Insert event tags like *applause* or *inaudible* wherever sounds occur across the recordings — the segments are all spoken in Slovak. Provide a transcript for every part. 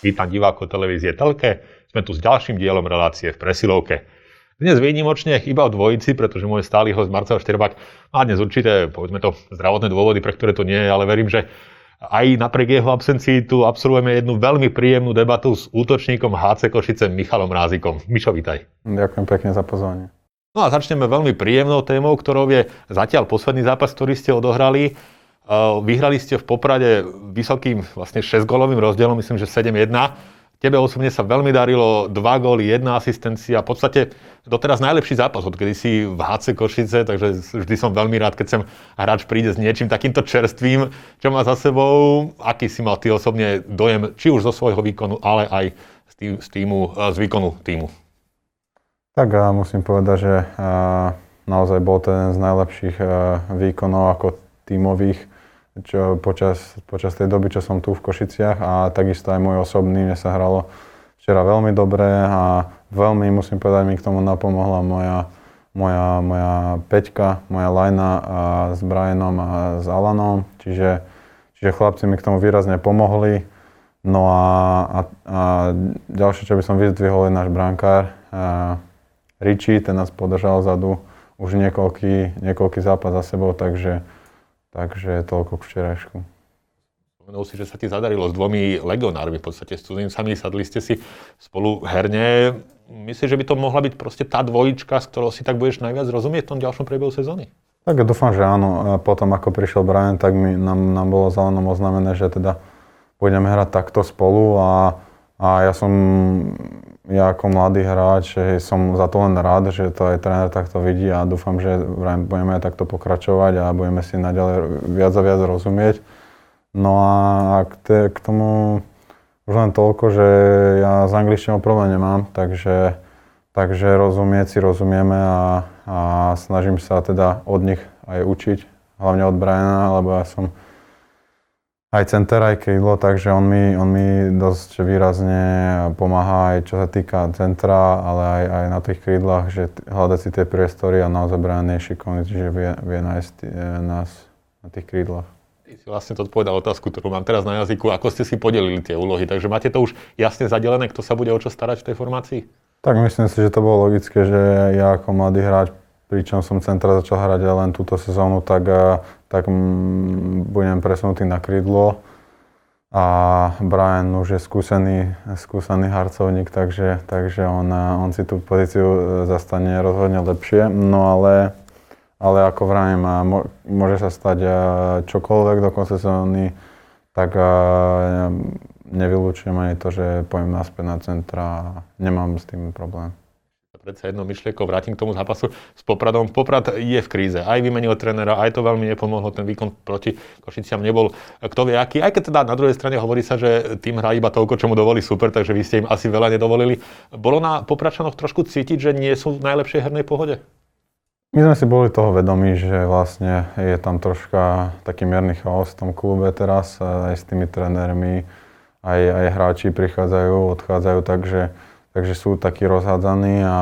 Vítam divákov televízie Telke. Sme tu s ďalším dielom relácie v presilovke. Dnes výnimočne iba o dvojici, pretože môj stály host Marcel Šterbak má dnes určité, povedzme to, zdravotné dôvody, pre ktoré to nie je, ale verím, že aj napriek jeho absencii tu absolvujeme jednu veľmi príjemnú debatu s útočníkom HC Košice Michalom Rázikom. Mišo, vítaj. Ďakujem pekne za pozvanie. No a začneme veľmi príjemnou témou, ktorou je zatiaľ posledný zápas, ktorý ste odohrali. Vyhrali ste v Poprade vysokým vlastne 6-gólovým rozdielom, myslím, že 7-1. Tebe osobne sa veľmi darilo, 2 góly, 1 asistencia, v podstate doteraz najlepší zápas, odkedy si v HC Košice, takže vždy som veľmi rád, keď sem hráč príde s niečím takýmto čerstvým, čo má za sebou. Aký si mal ty osobne dojem, či už zo svojho výkonu, ale aj z, tý, z, týmu, z výkonu týmu? Tak a musím povedať, že naozaj bol to jeden z najlepších výkonov ako tímových čo počas, počas tej doby, čo som tu v Košiciach a takisto aj môj osobný, mne sa hralo včera veľmi dobre a veľmi, musím povedať, mi k tomu napomohla moja, moja, moja peťka, moja lajna a s Brianom a s Alanom, čiže, čiže chlapci mi k tomu výrazne pomohli. No a, a, a ďalšie, čo by som vyzdvihol, je náš brankár Richie, ten nás podržal vzadu už niekoľký, niekoľký zápas za sebou, takže Takže toľko k včerajšku. Spomenul si, že sa ti zadarilo s dvomi legionármi, v podstate s cudzincami, sadli ste si spolu herne. Myslíš, že by to mohla byť proste tá dvojička, s ktorou si tak budeš najviac rozumieť v tom ďalšom priebehu sezóny? Tak ja dúfam, že áno. Potom, ako prišiel Brian, tak mi, nám, nám bolo zelenom oznámené, že teda budeme hrať takto spolu a, a ja som ja ako mladý hráč som za to len rád, že to aj tréner takto vidí a dúfam, že budeme aj takto pokračovať a budeme si naďalej viac a viac rozumieť. No a k, k tomu už len toľko, že ja s angličtinou problém nemám, takže, takže rozumieť si rozumieme a, a snažím sa teda od nich aj učiť, hlavne od Briana, lebo ja som aj center, aj krídlo, takže on mi, on mi dosť výrazne pomáha aj čo sa týka centra, ale aj, aj na tých krídlach, že hľadať si tie priestory a naozaj Brian je šikovný, čiže vie, vie nájsť e, nás na tých krídlach. Ty si vlastne to odpovedal otázku, ktorú mám teraz na jazyku. Ako ste si podelili tie úlohy? Takže máte to už jasne zadelené, kto sa bude o čo starať v tej formácii? Tak myslím si, že to bolo logické, že ja ako mladý hráč pričom som centra začal hrať len túto sezónu, tak, eh, tak budem presunutý na krídlo. A Brian už je skúsený, skúsený harcovník, takže, takže on, on si tú pozíciu eh, zastane rozhodne lepšie. No ale, ale ako vravím, môže sa stať čokoľvek do konca sezóny, tak nevylúčujem ani to, že pojem naspäť na centra a nemám s tým problém predsa jedno myšlieko, vrátim k tomu zápasu s Popradom. Poprad je v kríze. Aj vymenil trénera, aj to veľmi nepomohlo. Ten výkon proti Košiciam nebol kto vie aký. Aj keď teda na druhej strane hovorí sa, že tým hrá iba toľko, čo mu dovolí super, takže vy ste im asi veľa nedovolili. Bolo na Popračanoch trošku cítiť, že nie sú v najlepšej hernej pohode? My sme si boli toho vedomí, že vlastne je tam troška taký mierny chaos v tom klube teraz, aj s tými trénermi, aj, aj hráči prichádzajú, odchádzajú, takže takže sú takí rozhádzaní a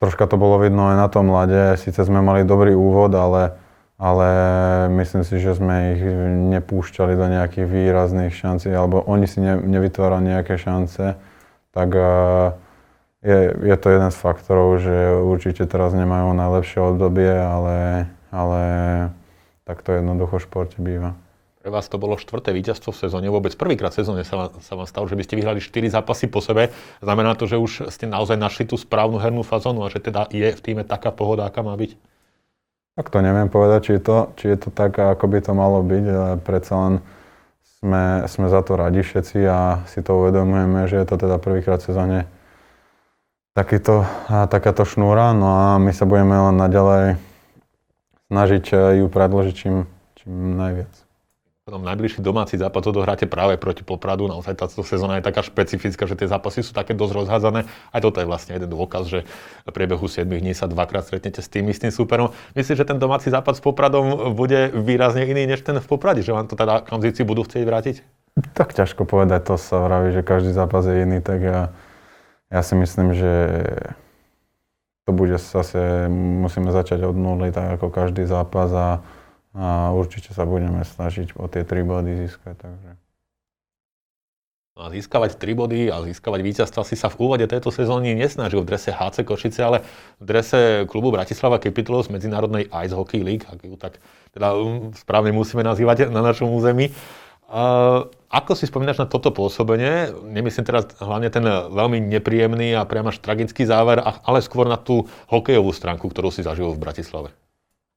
troška to bolo vidno aj na tom mlade. Sice sme mali dobrý úvod, ale, ale myslím si, že sme ich nepúšťali do nejakých výrazných šancí, alebo oni si ne, nevytvárali nejaké šance, tak je, je to jeden z faktorov, že určite teraz nemajú najlepšie obdobie, ale, ale tak to jednoducho v športe býva. Pre vás to bolo štvrté víťazstvo v sezóne. Vôbec prvýkrát v sezóne sa, sa vám stalo, že by ste vyhrali 4 zápasy po sebe. Znamená to, že už ste naozaj našli tú správnu hernú fazónu a že teda je v týme taká pohoda, aká má byť? Tak to neviem povedať, či je to, či je to tak, ako by to malo byť, ale predsa len sme, sme za to radi všetci a si to uvedomujeme, že je to teda prvýkrát v sezóne takýto, takáto šnúra, no a my sa budeme len naďalej snažiť ju predložiť čím, čím najviac. Potom najbližší domáci zápas odohráte práve proti Popradu. Naozaj táto sezóna je taká špecifická, že tie zápasy sú také dosť rozhádzané. Aj toto je vlastne jeden dôkaz, že v priebehu 7 dní sa dvakrát stretnete s tým istým súperom. Myslíš, že ten domáci zápas s Popradom bude výrazne iný než ten v Poprade? Že vám to teda konzíci budú chcieť vrátiť? Tak ťažko povedať, to sa vraví, že každý zápas je iný, tak ja, ja si myslím, že to bude zase, musíme začať od nuly, tak ako každý zápas a a určite sa budeme snažiť o tie tri body získať. Takže. No a získavať 3 body a získavať víťazstva si sa v úvode tejto sezóny nesnažil v drese HC Košice, ale v drese klubu Bratislava Capitals Medzinárodnej Ice Hockey League, ak ju tak teda um, správne musíme nazývať na našom území. Uh, ako si spomínaš na toto pôsobenie? Nemyslím teraz hlavne ten veľmi nepríjemný a priam až tragický záver, ale skôr na tú hokejovú stránku, ktorú si zažil v Bratislave.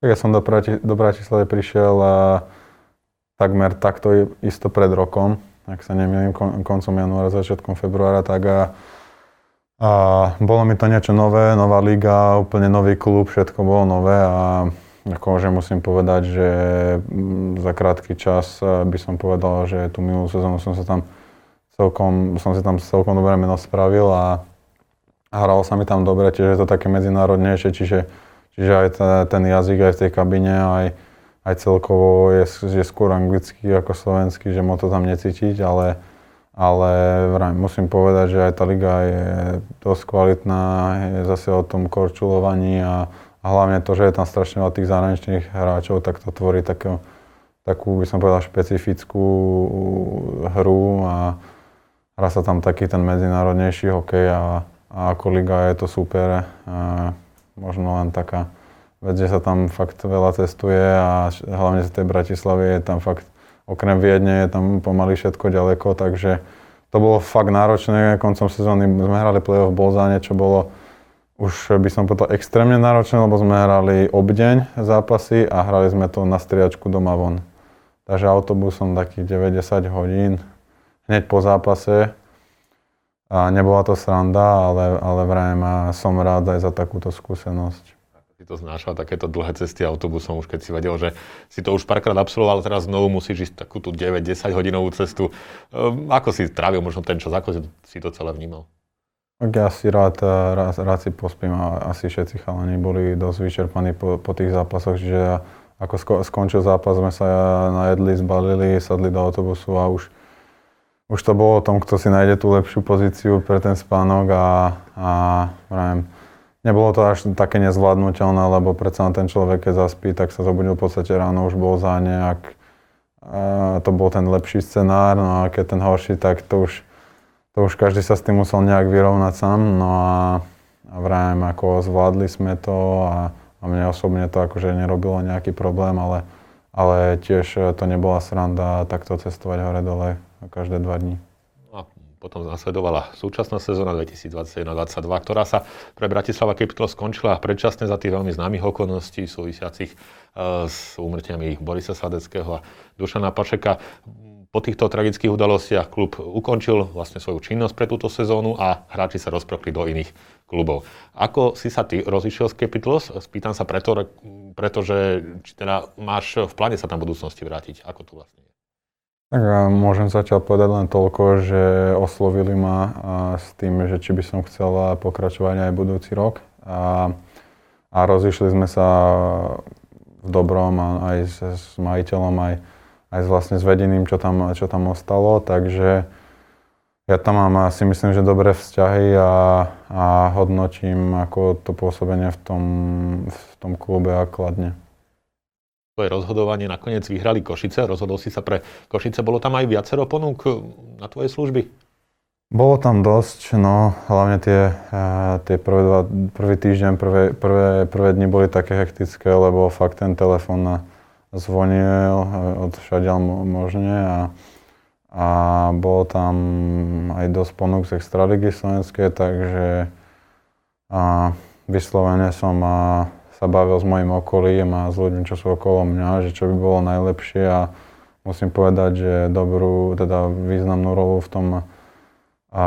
Ja som do, Brati- do Bratislavy prišiel a takmer takto isto pred rokom ak sa nemýlim, koncom januára, začiatkom februára, tak a, a bolo mi to niečo nové, nová liga, úplne nový klub, všetko bolo nové a akože musím povedať, že mm, za krátky čas by som povedal, že tú minulú sezónu som sa tam celkom, som si tam celkom dobré meno spravil a hralo sa mi tam dobre, tiež je to také medzinárodnejšie, čiže, čiže aj ten jazyk aj v tej kabine, aj, aj celkovo je, je skôr anglický ako slovenský, že mo to tam necítiť, ale, ale musím povedať, že aj tá liga je dosť kvalitná, je zase o tom korčulovaní a, a hlavne to, že je tam strašne veľa tých zahraničných hráčov, tak to tvorí takú, takú by som povedal, špecifickú hru a hrá sa tam taký ten medzinárodnejší hokej a, a ako liga je to super. A možno len taká vec, že sa tam fakt veľa cestuje a hlavne z tej Bratislavy je tam fakt, okrem Viedne je tam pomaly všetko ďaleko, takže to bolo fakt náročné. Koncom sezóny sme hrali play-off v Bolzáne, čo bolo už by som povedal extrémne náročné, lebo sme hrali obdeň zápasy a hrali sme to na striačku doma von. Takže autobusom takých 90 hodín hneď po zápase. A nebola to sranda, ale, ale vrajem, a som rád aj za takúto skúsenosť to znášal, takéto dlhé cesty autobusom, už keď si vedel, že si to už párkrát absolvoval, teraz znovu musíš ísť takú tú 9-10 hodinovú cestu. Um, ako si trávil možno ten čas, ako si to celé vnímal? Tak ja si rád, rád, rád si pospím a asi všetci chalani boli dosť vyčerpaní po, po tých zápasoch, čiže ako sko, skončil zápas, sme sa najedli, zbalili, sadli do autobusu a už, už to bolo o tom, kto si nájde tú lepšiu pozíciu pre ten spánok a, a vrajím, Nebolo to až také nezvládnutelné, lebo predsa ten človek, keď zaspí, tak sa zobudil v podstate ráno, už bol za nejak, to bol ten lepší scenár, no a keď ten horší, tak to už, to už každý sa s tým musel nejak vyrovnať sám, no a, a vrajem, ako zvládli sme to a, a mne osobne to akože nerobilo nejaký problém, ale, ale tiež to nebola sranda takto cestovať hore-dole každé dva dní. Potom nasledovala súčasná sezóna 2021-2022, ktorá sa pre Bratislava Capital skončila predčasne za tých veľmi známych okolností súvisiacich uh, s úmrtiami Borisa Sadeckého a Dušana Pačeka. Po týchto tragických udalostiach klub ukončil vlastne svoju činnosť pre túto sezónu a hráči sa rozprokli do iných klubov. Ako si sa ty rozišiel z Capitals? Spýtam sa preto, pretože či teda máš v pláne sa tam v budúcnosti vrátiť. Ako to vlastne? Tak ja môžem zatiaľ povedať len toľko, že oslovili ma s tým, že či by som chcela pokračovať aj budúci rok. A, a rozišli sme sa v dobrom aj s, s majiteľom, aj, aj s vlastne s vedeným, čo tam, čo tam ostalo. Takže ja tam mám si myslím, že dobré vzťahy a, a hodnotím ako to pôsobenie v tom, v tom klube a kladne tvoje rozhodovanie nakoniec vyhrali Košice, rozhodol si sa pre Košice. Bolo tam aj viacero ponúk na tvoje služby? Bolo tam dosť, no hlavne tie, uh, tie prvé dva, prvý týždeň, prvé, prvé, prvé dni boli také hektické, lebo fakt ten telefon zvonil od všadiaľ možne a, a bolo tam aj dosť ponúk z Extraligy slovenskej, takže a vyslovene som a, sa bavil s mojim okolím a s ľuďmi, čo sú okolo mňa, že čo by bolo najlepšie a musím povedať, že dobrú, teda významnú rolu v tom a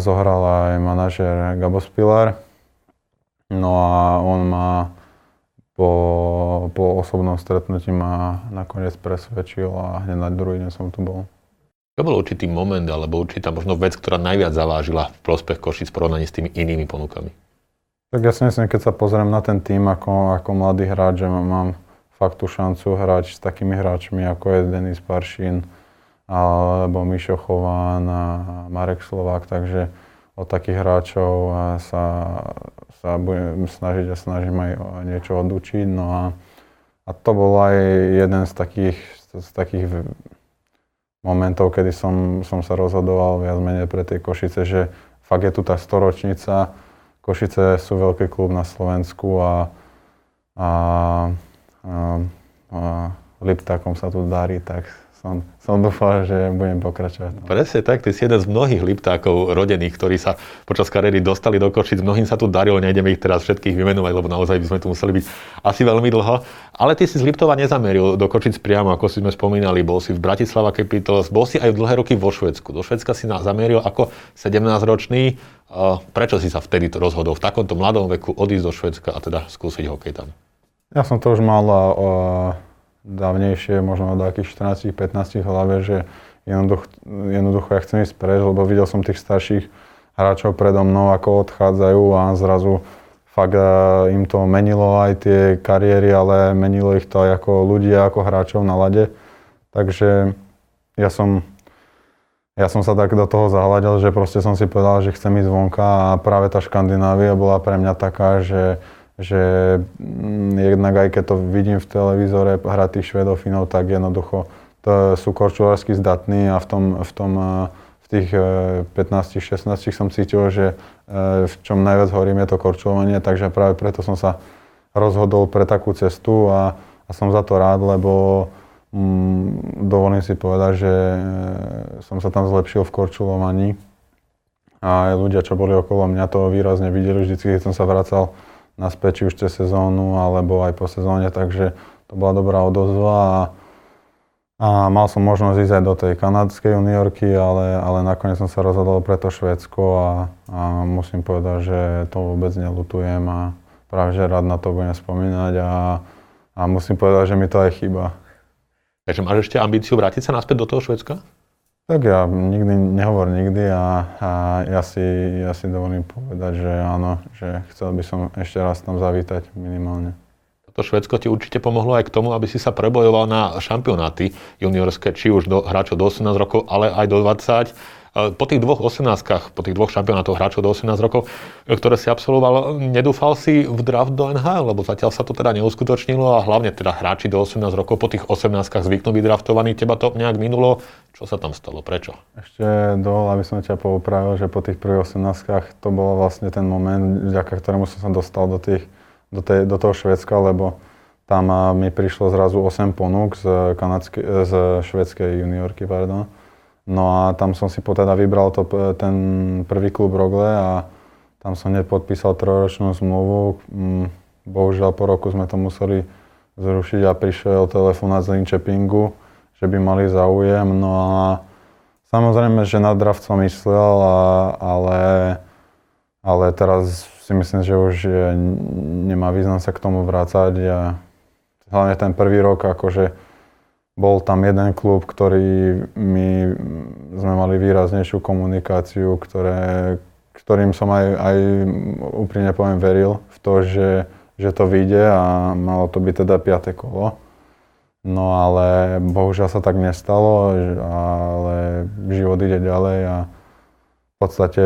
zohral aj manažer Gabo Spilar. No a on ma po, po osobnom stretnutí ma nakoniec presvedčil a hneď na druhý deň som tu bol. Čo bol určitý moment alebo určitá možno vec, ktorá najviac zavážila v prospech Košic v porovnaní s tými inými ponukami? Tak ja si myslím, keď sa pozriem na ten tým ako, ako mladý hráč, že mám fakt tú šancu hrať s takými hráčmi ako je Denis Paršín, alebo Mišo Chován a Marek Slovák, takže od takých hráčov sa, sa budem snažiť a snažím aj niečo odučiť. No a, a to bol aj jeden z takých, z takých momentov, kedy som, som sa rozhodoval viac menej pre tie Košice, že fakt je tu tá storočnica. Košice sú veľký klub na Slovensku a, a, a, a Liptákom sa tu darí, tak som, som dúfal, že budem pokračovať. Presne tak, ty si jeden z mnohých liptákov rodených, ktorí sa počas kariéry dostali do Košic. Mnohým sa tu darilo, nejdeme ich teraz všetkých vymenovať, lebo naozaj by sme tu museli byť asi veľmi dlho. Ale ty si z Liptova nezameril do Košic priamo, ako si sme spomínali. Bol si v Bratislava Capitals, bol si aj dlhé roky vo Švedsku. Do Švedska si zameril ako 17-ročný. Prečo si sa vtedy rozhodol v takomto mladom veku odísť do Švedska a teda skúsiť hokej tam? Ja som to už mal uh dávnejšie, možno od akých 14-15 hlave, že jednoducho, jednoducho ja chcem ísť preč, lebo videl som tých starších hráčov predo mnou, ako odchádzajú a zrazu fakt e, im to menilo aj tie kariéry, ale menilo ich to aj ako ľudia, ako hráčov na lade. Takže ja som, ja som sa tak do toho zahľadil, že proste som si povedal, že chcem ísť vonka a práve tá Škandinávia bola pre mňa taká, že že mm, jednak aj keď to vidím v televízore hrať tých Švedov, Finov, tak jednoducho to sú korčulársky zdatní a v tom, v tom v tých 15-16 e, som cítil, že e, v čom najviac horím je to korčulovanie, takže práve preto som sa rozhodol pre takú cestu a, a som za to rád, lebo mm, dovolím si povedať, že e, som sa tam zlepšil v korčulovaní. A aj ľudia, čo boli okolo mňa, to výrazne videli. Vždy, keď som sa vracal naspäť, či už cez sezónu, alebo aj po sezóne, takže to bola dobrá odozva a, a mal som možnosť ísť aj do tej kanadskej juniorky, ale, ale nakoniec som sa rozhodol pre to Švédsko a, a musím povedať, že to vôbec nelutujem a práve že rád na to budem spomínať a, a musím povedať, že mi to aj chýba. Takže máš ešte ambíciu vrátiť sa naspäť do toho Švedska? Tak ja nikdy nehovor nikdy a, a ja, si, ja si dovolím povedať, že áno, že chcel by som ešte raz tam zavítať minimálne. To Švedsko ti určite pomohlo aj k tomu, aby si sa prebojoval na šampionáty juniorské, či už do hráčov do 18 rokov, ale aj do 20 po tých dvoch 18 po tých dvoch šampionátoch hráčov do 18 rokov, ktoré si absolvoval, nedúfal si v draft do NHL, lebo zatiaľ sa to teda neuskutočnilo a hlavne teda hráči do 18 rokov po tých 18 zvyknú byť draftovaní. Teba to nejak minulo. Čo sa tam stalo? Prečo? Ešte dovol, aby som ťa poupravil, že po tých prvých 18 to bolo vlastne ten moment, vďaka ktorému som sa dostal do, tých, do, tej, do toho Švedska, lebo tam mi prišlo zrazu 8 ponúk z, z švedskej juniorky, pardon No a tam som si teda vybral to, ten prvý klub Rogle a tam som nepodpísal trojročnú zmluvu. Mm, bohužiaľ po roku sme to museli zrušiť a prišiel telefonát z Linčepingu, že by mali záujem. No a samozrejme, že na draft som myslel, a, ale, ale teraz si myslím, že už je, nemá význam sa k tomu vrácať. A hlavne ten prvý rok, akože bol tam jeden klub, ktorý my sme mali výraznejšiu komunikáciu, ktoré, ktorým som aj, aj úprimne poviem veril v to, že, že to vyjde a malo to byť teda 5. kolo. No ale bohužiaľ sa tak nestalo, ale život ide ďalej a v podstate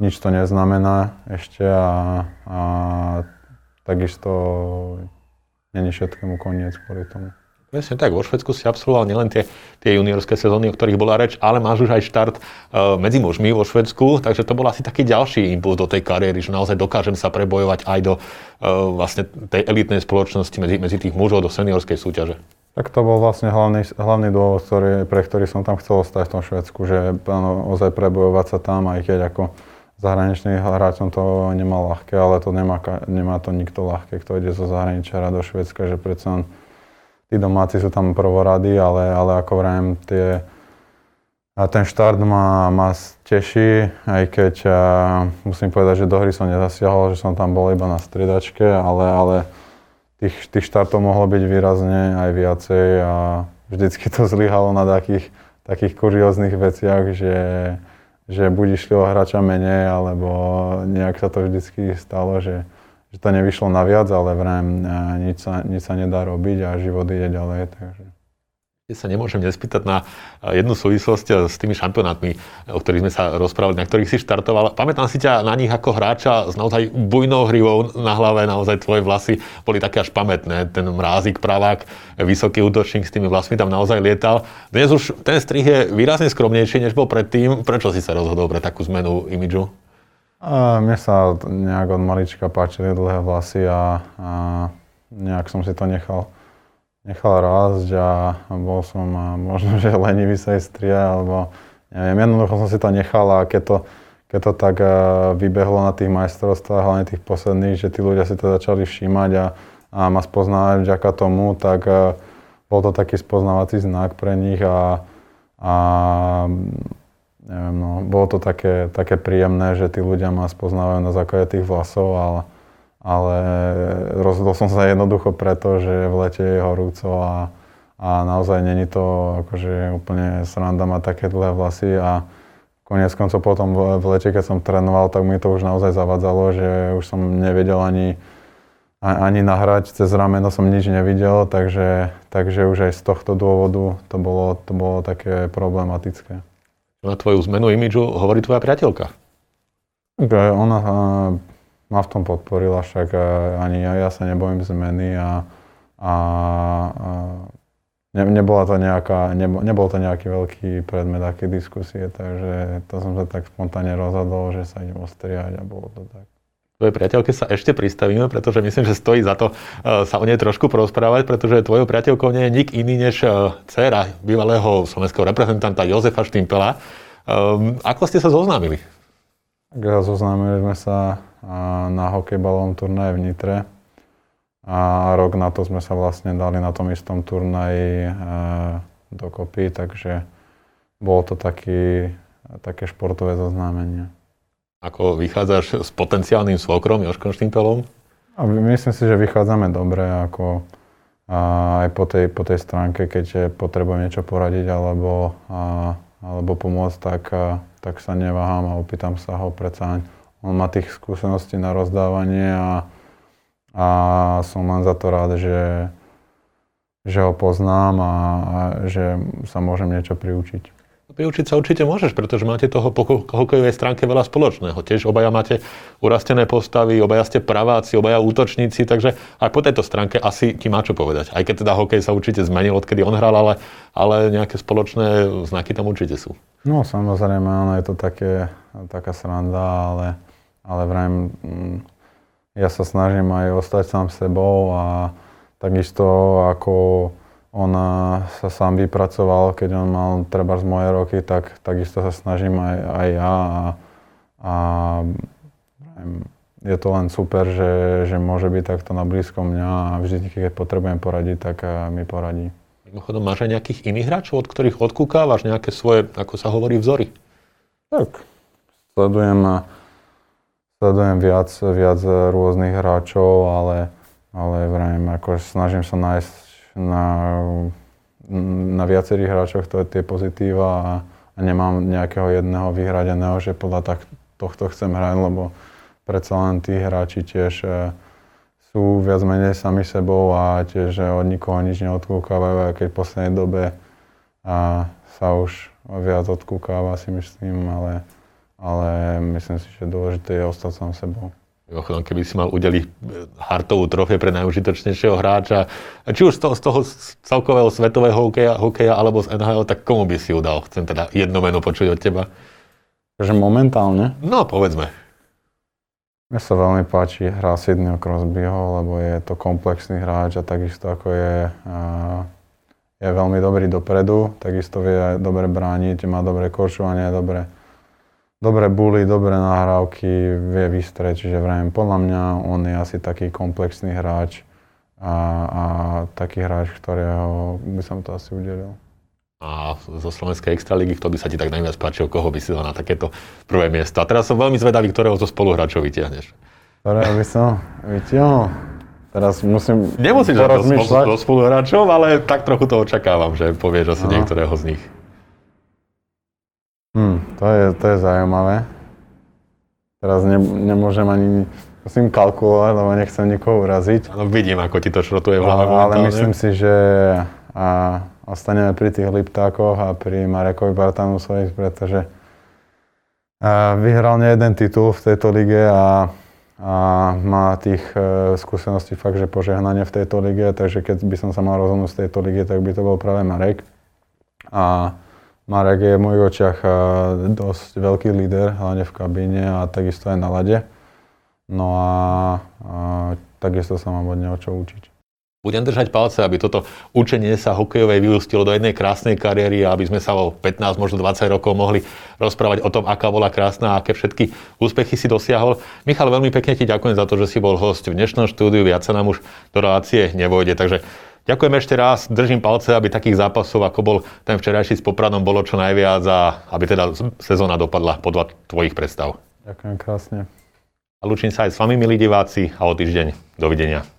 nič to neznamená ešte a, a takisto není všetkému koniec kvôli tomu. Presne tak, vo Švedsku si absolvoval nielen tie, tie juniorské sezóny, o ktorých bola reč, ale máš už aj štart uh, medzi mužmi vo Švedsku, takže to bol asi taký ďalší impuls do tej kariéry, že naozaj dokážem sa prebojovať aj do uh, vlastne tej elitnej spoločnosti medzi, medzi tých mužov do seniorskej súťaže. Tak to bol vlastne hlavný, hlavný dôvod, ktorý, pre ktorý som tam chcel ostať v tom Švedsku, že no, ozaj prebojovať sa tam, aj keď ako zahraničný hráč som to nemal ľahké, ale to nemá, nemá to nikto ľahké, kto ide zo zahraničia do Švedska, že predsa tí domáci sú tam prvorady, ale, ale ako vrajem, tie, a ten štart ma, ma teší, aj keď a, musím povedať, že do hry som nezasiahol, že som tam bol iba na striedačke, ale, ale tých, tých štartov mohlo byť výrazne aj viacej a vždycky to zlyhalo na takých, takých kurióznych veciach, že, že buď išli o hráča menej, alebo nejak sa to vždycky stalo, že, že to nevyšlo na viac, ale vrem, nič sa, nič sa nedá robiť a život ide ďalej. Takže. sa nemôžem nespýtať na jednu súvislosť eh, s tými šampionátmi, o ktorých sme sa rozprávali, na ktorých si štartoval. Pamätám si ťa na nich ako hráča s naozaj bujnou hrivou na hlave, naozaj tvoje vlasy boli také až pamätné. Ten mrázik, pravák, vysoký útočník s tými vlasmi tam naozaj lietal. Dnes už ten strih je výrazne skromnejší, než bol predtým. Prečo si sa rozhodol pre takú zmenu imidžu? A mne sa nejak od malička páčili dlhé vlasy a, a nejak som si to nechal nechal rásť a bol som možno, *laughs* že lenivý stria, alebo neviem, jednoducho som si to nechal a keď to, keď to tak vybehlo na tých majstrovstvách, hlavne tých posledných, že tí ľudia si to začali všímať a, a ma spoznávať vďaka tomu, tak bol to taký spoznávací znak pre nich a, a neviem, no, bolo to také, také príjemné, že tí ľudia ma spoznávajú na základe tých vlasov, ale ale rozhodol som sa jednoducho preto, že v lete je horúco a, a naozaj není to akože úplne sranda mať také dlhé vlasy a konec koncov potom v, lete, keď som trénoval, tak mi to už naozaj zavadzalo, že už som nevedel ani, ani nahrať, cez rameno som nič nevidel, takže, takže už aj z tohto dôvodu to bolo, to bolo také problematické. Na tvoju zmenu imidžu hovorí tvoja priateľka? Ona ma v tom podporila, však e, ani ja, ja sa nebojím zmeny a, a, a ne, nebola to nejaká, nebo, nebol to nejaký veľký predmet aké diskusie, takže to som sa tak spontánne rozhodol, že sa idem ostriať a bolo to tak. Tvojej priateľke sa ešte pristavíme, pretože myslím, že stojí za to uh, sa o nej trošku porozprávať, pretože tvojou priateľkou nie je nik iný než uh, dcéra bývalého slovenského reprezentanta Jozefa Štimpela. Um, ako ste sa zoznámili? Tak zoznámili sme sa na hokejbalovom turnaji v Nitre. A rok na to sme sa vlastne dali na tom istom turnaji e, dokopy, takže bolo to taký, také športové zoznámenie. Ako vychádzaš s potenciálnym svokrom Joškom Štimpelom? A myslím si, že vychádzame dobre, ako aj po tej, po tej stránke, keď potrebujem niečo poradiť alebo, a, alebo pomôcť, tak, a, tak sa neváham a opýtam sa ho predsa on má tých skúseností na rozdávanie a, a som len za to rád, že, že ho poznám a, a že sa môžem niečo priučiť. Priučiť sa určite môžeš, pretože máte toho po hokejovej stránke veľa spoločného. Tiež obaja máte urastené postavy, obaja ste praváci, obaja útočníci, takže aj po tejto stránke asi ti má čo povedať. Aj keď teda hokej sa určite zmenil, odkedy on hral, ale, ale nejaké spoločné znaky tam určite sú. No samozrejme, áno, je to také, taká sranda, ale ale vrajím, mm, ja sa snažím aj ostať sám sebou a takisto ako on sa sám vypracoval, keď on mal treba z moje roky, tak takisto sa snažím aj, aj ja a, a je to len super, že, že môže byť takto na blízko mňa a vždy, keď potrebujem poradiť, tak eh, mi poradí. Mimochodom, máš aj nejakých iných hráčov, od ktorých odkúkávaš nejaké svoje, ako sa hovorí, vzory? Tak, sledujem sledujem viac, viac rôznych hráčov, ale, ale vrajím, ako snažím sa nájsť na, na viacerých hráčoch to, tie pozitíva a, a nemám nejakého jedného vyhradeného, že podľa tak, tohto chcem hrať, lebo predsa len tí hráči tiež e, sú viac menej sami sebou a tiež od nikoho nič neodkúkávajú, aj keď v poslednej dobe a sa už viac odkúkáva si myslím, ale ale myslím si, že dôležité je ostať sám sebou. Mimochodom, keby si mal udeliť e, Hartovú trofie pre najužitočnejšieho hráča, či už z toho, z toho celkového svetového hokeja, hokeja alebo z NHL, tak komu by si ju dal? Chcem teda jedno meno počuť od teba. Takže momentálne? No, povedzme. Mne sa veľmi páči hra Sydneyho Crosbyho, lebo je to komplexný hráč a takisto ako je, je veľmi dobrý dopredu, takisto vie dobre brániť, má dobré korčovanie, dobre dobré buly, dobré nahrávky, vie vystreť, čiže vrajím, podľa mňa on je asi taký komplexný hráč a, a taký hráč, ktorého by som to asi udelil. A zo Slovenskej extraligy, kto by sa ti tak najviac páčil, koho by si dal na takéto prvé miesto? A teraz som veľmi zvedavý, ktorého zo spoluhráčov vytiahneš. Ktorého by som vytiahol? Teraz musím Nemusíš porozmýšľať. do spoluhráčov, ale tak trochu to očakávam, že povieš asi no. niektorého z nich. Hmm, to, je, to je zaujímavé. Teraz ne, nemôžem ani musím kalkulovať, lebo nechcem nikoho uraziť. No vidím, ako ti to šrotuje v hlave. Ale myslím si, že a, ostaneme pri tých Liptákoch a pri Marekovi Bartanusovi, pretože vyhral nie jeden titul v tejto lige a, a má tých e, skúseností fakt, že požehnanie v tejto lige, takže keď by som sa mal rozhodnúť z tejto lige, tak by to bol práve Marek. A Marek je v mojich očiach e, dosť veľký líder, hlavne v kabíne a takisto aj na lade. No a, a takisto sa mám od neho čo učiť. Budem držať palce, aby toto učenie sa hokejovej vyústilo do jednej krásnej kariéry a aby sme sa o 15, možno 20 rokov mohli rozprávať o tom, aká bola krásna a aké všetky úspechy si dosiahol. Michal, veľmi pekne ti ďakujem za to, že si bol host v dnešnom štúdiu. Viac sa nám už do relácie nevojde, takže ďakujem ešte raz. Držím palce, aby takých zápasov, ako bol ten včerajší s Popradom, bolo čo najviac a aby teda sezóna dopadla podľa tvojich predstav. Ďakujem krásne. A lučím sa aj s vami, milí diváci, a o týždeň. Dovidenia.